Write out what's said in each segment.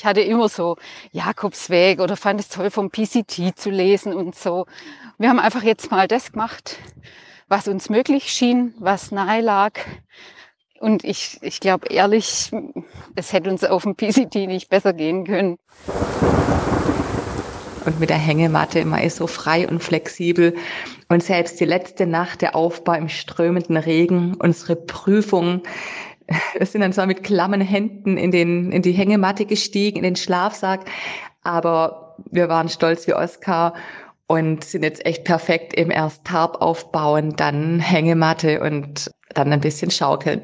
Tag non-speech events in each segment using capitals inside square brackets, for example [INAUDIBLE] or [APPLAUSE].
Ich hatte immer so Jakobsweg oder fand es toll vom PCT zu lesen und so. Wir haben einfach jetzt mal das gemacht, was uns möglich schien, was nahe lag. Und ich, ich glaube ehrlich, es hätte uns auf dem PCT nicht besser gehen können. Und mit der Hängematte, man ist so frei und flexibel. Und selbst die letzte Nacht, der Aufbau im strömenden Regen, unsere Prüfung, wir sind dann zwar mit klammen Händen in, den, in die Hängematte gestiegen, in den Schlafsack, aber wir waren stolz wie Oskar und sind jetzt echt perfekt im erst Tarp aufbauen, dann Hängematte und dann ein bisschen schaukeln.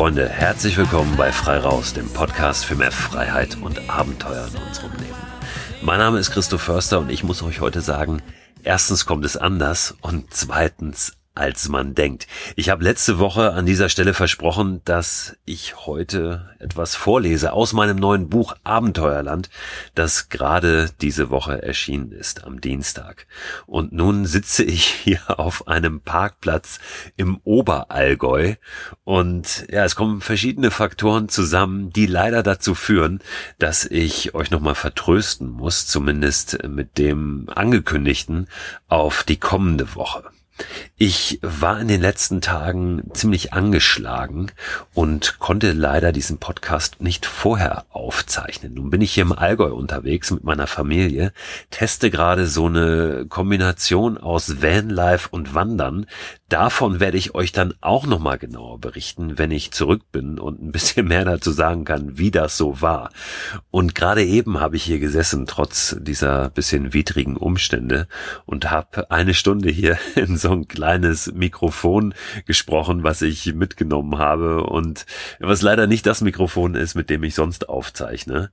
Freunde, herzlich willkommen bei Frei Raus, dem Podcast für mehr Freiheit und Abenteuer in unserem Leben. Mein Name ist Christoph Förster und ich muss euch heute sagen, erstens kommt es anders und zweitens als man denkt. Ich habe letzte Woche an dieser Stelle versprochen, dass ich heute etwas vorlese aus meinem neuen Buch Abenteuerland, das gerade diese Woche erschienen ist am Dienstag. Und nun sitze ich [LAUGHS] hier auf einem Parkplatz im Oberallgäu und ja, es kommen verschiedene Faktoren zusammen, die leider dazu führen, dass ich euch nochmal vertrösten muss, zumindest mit dem angekündigten auf die kommende Woche. Ich war in den letzten Tagen ziemlich angeschlagen und konnte leider diesen Podcast nicht vorher aufzeichnen. Nun bin ich hier im Allgäu unterwegs mit meiner Familie, teste gerade so eine Kombination aus Vanlife und Wandern. Davon werde ich euch dann auch nochmal genauer berichten, wenn ich zurück bin und ein bisschen mehr dazu sagen kann, wie das so war. Und gerade eben habe ich hier gesessen, trotz dieser bisschen widrigen Umstände und habe eine Stunde hier [LAUGHS] in so ein kleines Mikrofon gesprochen, was ich mitgenommen habe und was leider nicht das Mikrofon ist, mit dem ich sonst aufzeichne.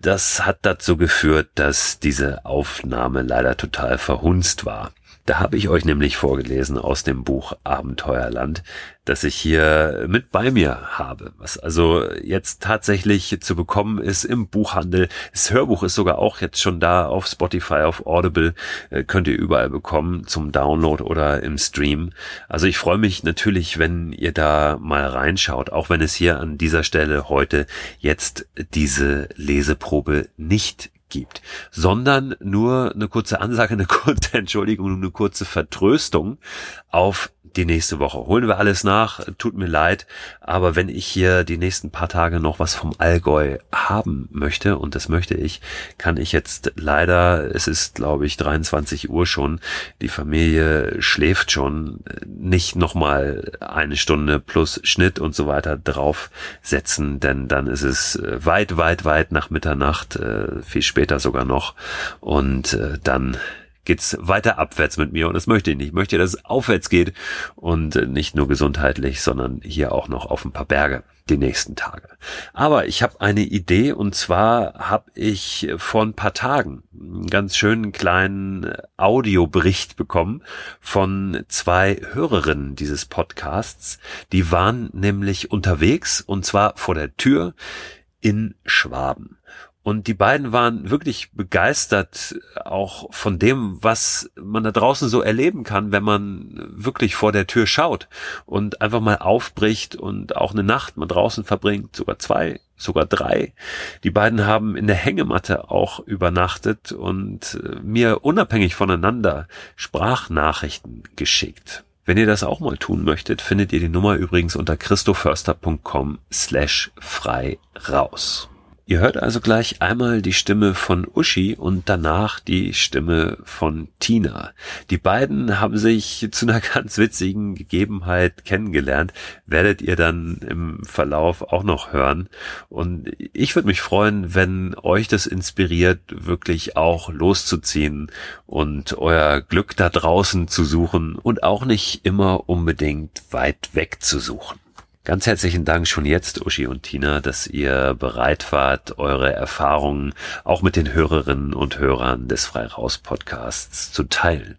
Das hat dazu geführt, dass diese Aufnahme leider total verhunzt war. Da habe ich euch nämlich vorgelesen aus dem Buch Abenteuerland, das ich hier mit bei mir habe, was also jetzt tatsächlich zu bekommen ist im Buchhandel. Das Hörbuch ist sogar auch jetzt schon da auf Spotify, auf Audible, äh, könnt ihr überall bekommen zum Download oder im Stream. Also ich freue mich natürlich, wenn ihr da mal reinschaut, auch wenn es hier an dieser Stelle heute jetzt diese Leseprobe nicht gibt, sondern nur eine kurze Ansage, eine [LAUGHS] kurze Entschuldigung, eine kurze Vertröstung auf die nächste Woche. Holen wir alles nach, tut mir leid, aber wenn ich hier die nächsten paar Tage noch was vom Allgäu haben möchte, und das möchte ich, kann ich jetzt leider, es ist glaube ich 23 Uhr schon, die Familie schläft schon, nicht nochmal eine Stunde plus Schnitt und so weiter draufsetzen, denn dann ist es weit, weit, weit nach Mitternacht, äh, viel später sogar noch, und äh, dann geht's weiter abwärts mit mir und das möchte ich nicht. Ich möchte, dass es aufwärts geht und nicht nur gesundheitlich, sondern hier auch noch auf ein paar Berge die nächsten Tage. Aber ich habe eine Idee und zwar habe ich vor ein paar Tagen einen ganz schönen kleinen Audiobericht bekommen von zwei Hörerinnen dieses Podcasts. Die waren nämlich unterwegs und zwar vor der Tür in Schwaben. Und die beiden waren wirklich begeistert auch von dem, was man da draußen so erleben kann, wenn man wirklich vor der Tür schaut und einfach mal aufbricht und auch eine Nacht mal draußen verbringt, sogar zwei, sogar drei. Die beiden haben in der Hängematte auch übernachtet und äh, mir unabhängig voneinander Sprachnachrichten geschickt. Wenn ihr das auch mal tun möchtet, findet ihr die Nummer übrigens unter christoförster.com slash frei raus. Ihr hört also gleich einmal die Stimme von Uschi und danach die Stimme von Tina. Die beiden haben sich zu einer [LAUGHS] ganz witzigen Gegebenheit kennengelernt, werdet ihr dann im Verlauf auch noch hören. Und ich würde mich freuen, wenn euch das inspiriert, wirklich auch loszuziehen und euer Glück da draußen zu suchen und auch nicht immer unbedingt weit weg zu suchen. Ganz herzlichen Dank schon jetzt, Uschi und Tina, dass ihr bereit wart, eure Erfahrungen auch mit den Hörerinnen und Hörern des Freiraus Podcasts zu teilen.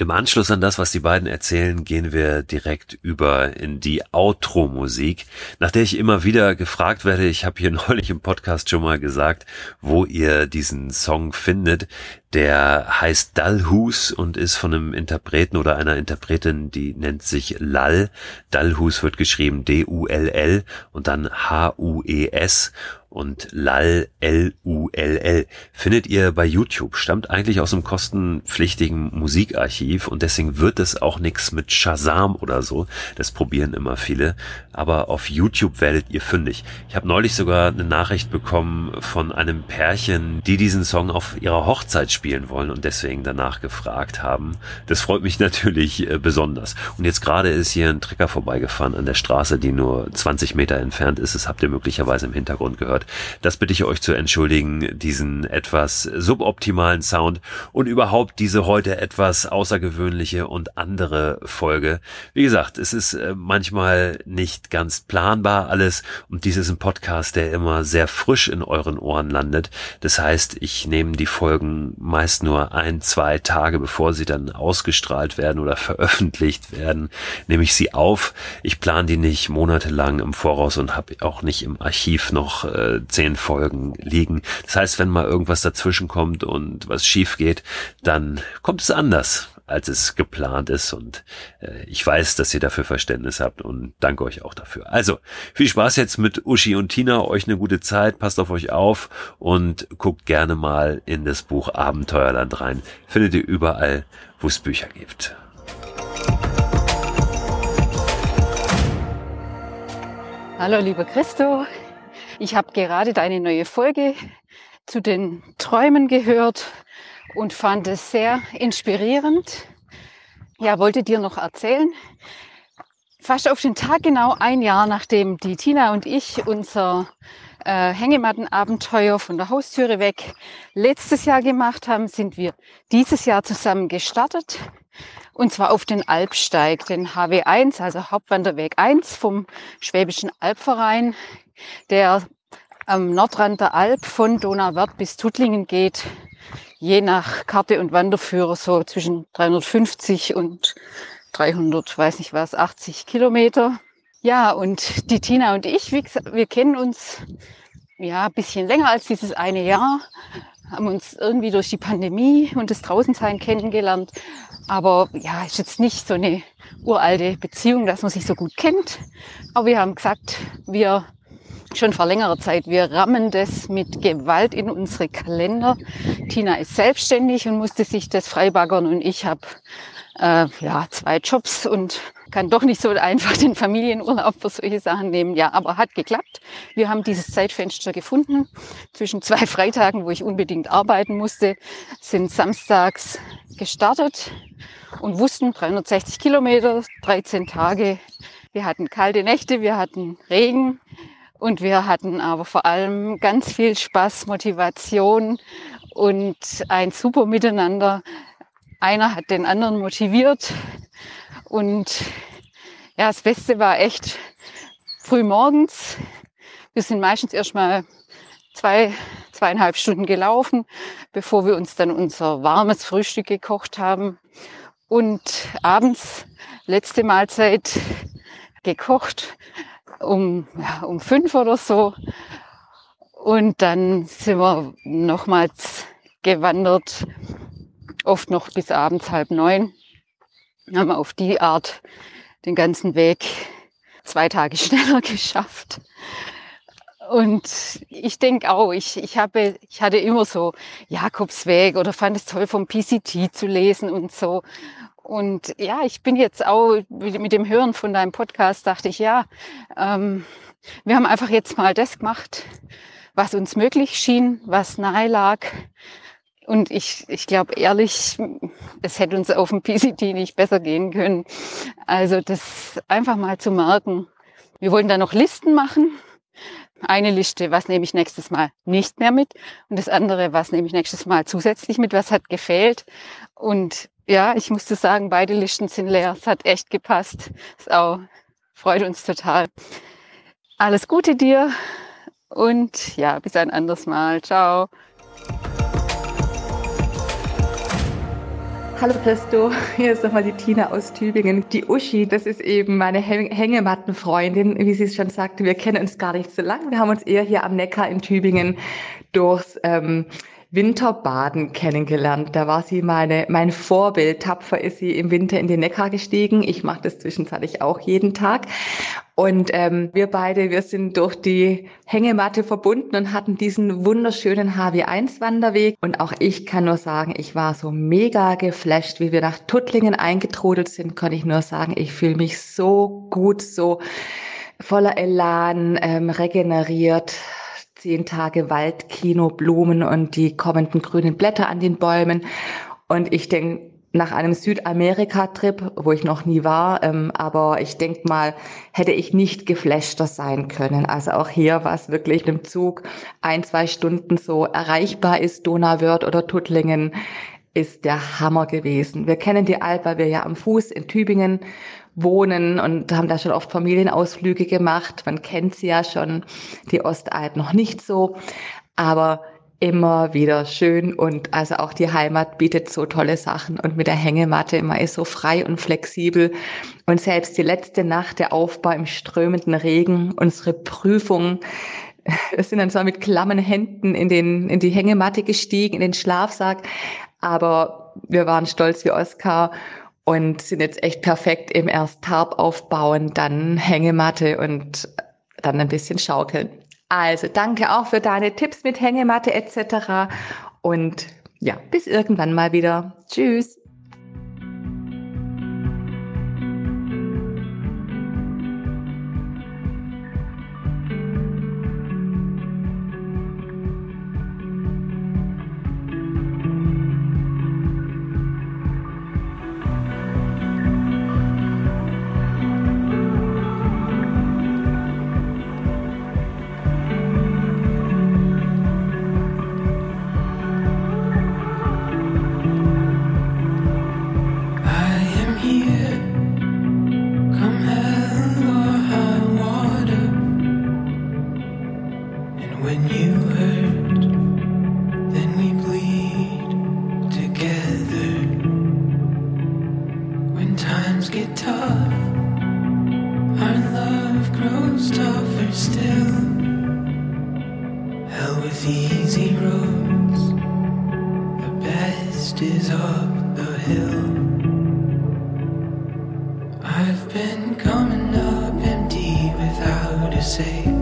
Im Anschluss an das, was die beiden erzählen, gehen wir direkt über in die Outro-Musik, nach der ich immer wieder gefragt werde. Ich habe hier [LAUGHS] neulich im Podcast schon mal gesagt, wo ihr diesen Song findet. Der heißt Dalhus und ist von einem Interpreten oder einer Interpretin, die nennt sich Lal. Dalhus wird geschrieben D-U-L-L und dann H-U-E-S und Lal L-U-L-L findet ihr bei YouTube. Stammt eigentlich aus einem kostenpflichtigen Musikarchiv und deswegen wird es auch nichts mit Shazam oder so. Das probieren immer viele. Aber auf YouTube werdet ihr fündig. Ich habe neulich sogar eine Nachricht bekommen von einem Pärchen, die diesen Song auf ihrer Hochzeit spielen wollen und deswegen danach gefragt haben. Das freut mich [LAUGHS] natürlich äh, besonders. Und jetzt gerade ist hier ein Trecker vorbeigefahren an der Straße, die nur 20 Meter entfernt ist. Das habt ihr möglicherweise im Hintergrund gehört. Das bitte ich euch zu entschuldigen, diesen etwas suboptimalen Sound und überhaupt diese heute etwas außergewöhnliche und andere Folge. Wie gesagt, es ist äh, manchmal nicht ganz planbar alles und dies ist ein Podcast, der immer sehr frisch in euren Ohren landet. Das heißt, ich nehme die Folgen meist nur ein, zwei Tage, bevor sie dann ausgestrahlt werden oder veröffentlicht werden, nehme ich sie auf. Ich plane die nicht monatelang im Voraus und habe auch nicht im Archiv noch äh, zehn Folgen liegen. Das heißt, wenn mal irgendwas dazwischen kommt und was schief geht, dann kommt es anders als es geplant ist und äh, ich weiß, dass ihr dafür Verständnis habt und danke euch auch dafür. Also, viel Spaß jetzt mit Uschi und Tina, euch eine gute Zeit, passt auf euch auf und guckt gerne mal in das Buch Abenteuerland rein. Findet ihr überall, wo es Bücher gibt. Hallo lieber Christo, ich habe gerade deine neue Folge zu den Träumen gehört und fand es sehr inspirierend. Ja, wollte dir noch erzählen. Fast auf den Tag genau ein Jahr, nachdem die Tina und ich unser äh, Hängemattenabenteuer von der Haustüre weg letztes Jahr gemacht haben, sind wir dieses Jahr zusammen gestartet. Und zwar auf den Alpsteig, den HW1, also Hauptwanderweg 1 vom Schwäbischen Albverein der am Nordrand der Alp von Donauwörth bis Tuttlingen geht, je nach Karte und Wanderführer so zwischen 350 und 300, weiß nicht was, 80 Kilometer. Ja, und die Tina und ich, wir kennen uns ja ein bisschen länger als dieses eine Jahr, haben uns irgendwie durch die Pandemie und das Draußensein kennengelernt. Aber ja, ist jetzt nicht so eine uralte Beziehung, dass man sich so gut kennt. Aber wir haben gesagt, wir schon vor längerer Zeit. Wir rammen das mit Gewalt in unsere Kalender. Tina ist selbstständig und musste sich das freibaggern und ich habe äh, ja zwei Jobs und kann doch nicht so einfach den Familienurlaub für solche Sachen nehmen. Ja, aber hat geklappt. Wir haben dieses Zeitfenster gefunden. Zwischen zwei [LAUGHS] Freitagen, wo ich unbedingt arbeiten musste, sind samstags gestartet und wussten 360 Kilometer, 13 Tage. Wir hatten kalte Nächte, wir hatten Regen, und wir hatten aber vor allem ganz viel Spaß, Motivation und ein super Miteinander. Einer hat den anderen motiviert und ja, das Beste war echt früh morgens. Wir sind meistens erstmal zwei, zweieinhalb Stunden gelaufen, bevor wir uns dann unser warmes Frühstück gekocht haben. Und abends, letzte Mahlzeit, gekocht um, ja, um fünf oder so. Und dann sind wir nochmals gewandert, oft noch bis abends halb neun. Haben auf die Art den ganzen Weg zwei Tage [LAUGHS] schneller geschafft. Und ich denke auch, ich, ich, habe, ich hatte immer so Jakobsweg oder fand es toll vom PCT zu lesen und so. Und ja, ich bin jetzt auch mit dem Hören von deinem Podcast, dachte ich, ja, ähm, wir haben einfach jetzt mal das gemacht, was uns möglich schien, was nahe lag. Und ich, ich glaube ehrlich, es hätte uns auf dem PCT nicht besser gehen können. Also das einfach mal zu merken. Wir wollten da noch Listen machen. Eine Liste, was nehme ich nächstes Mal nicht mehr mit und das andere, was nehme ich nächstes Mal zusätzlich mit, was hat gefehlt. Und ja, ich musste sagen, beide Listen sind leer. Es hat echt gepasst. Es auch freut uns total. Alles Gute dir und ja, bis ein anderes Mal. Ciao. Hallo Christo, hier ist nochmal die Tina aus Tübingen. Die Uschi, das ist eben meine Hängemattenfreundin, wie sie es schon sagte. Wir kennen uns gar nicht so lange. Wir haben uns eher hier am Neckar in Tübingen durchs ähm, Winterbaden kennengelernt. Da war sie meine, mein Vorbild. Tapfer ist sie im Winter in den Neckar gestiegen. Ich mache das zwischenzeitlich auch jeden Tag. Und ähm, wir beide, wir sind durch die Hängematte verbunden und hatten diesen wunderschönen HW1-Wanderweg. Und auch ich kann nur sagen, ich war so mega geflasht, wie wir nach Tuttlingen eingetrudelt sind, kann ich nur sagen, ich fühle mich so gut, so voller Elan, ähm, regeneriert, zehn Tage Waldkino, Blumen und die kommenden grünen Blätter an den Bäumen. Und ich denke, nach einem Südamerika-Trip, wo ich noch nie war, ähm, aber ich denke mal, hätte ich nicht geflashter sein können. Also auch hier war es wirklich im Zug ein, zwei Stunden so erreichbar ist, Donauwörth oder Tuttlingen, ist der Hammer gewesen. Wir kennen die Alp, weil wir ja am Fuß in Tübingen wohnen und haben da schon oft Familienausflüge gemacht. Man kennt sie ja schon, die Ostalb noch nicht so, aber immer wieder schön und also auch die Heimat bietet so tolle Sachen und mit der Hängematte, man ist so frei und flexibel und selbst die letzte Nacht, der Aufbau im strömenden Regen, unsere Prüfung, [LAUGHS] wir sind dann zwar mit klammen Händen in den, in die Hängematte gestiegen, in den Schlafsack, aber wir waren stolz wie Oskar und sind jetzt echt perfekt im erst Tarp aufbauen, dann Hängematte und dann ein bisschen schaukeln. Also danke auch für deine Tipps mit Hängematte etc. Und ja, bis irgendwann mal wieder. Tschüss. when you hurt, then we bleed together. When times get tough, our love grows tougher still. Hell with easy roads, the best is up the hill. I've been coming up empty without a say.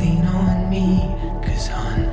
lean on me, cause I'm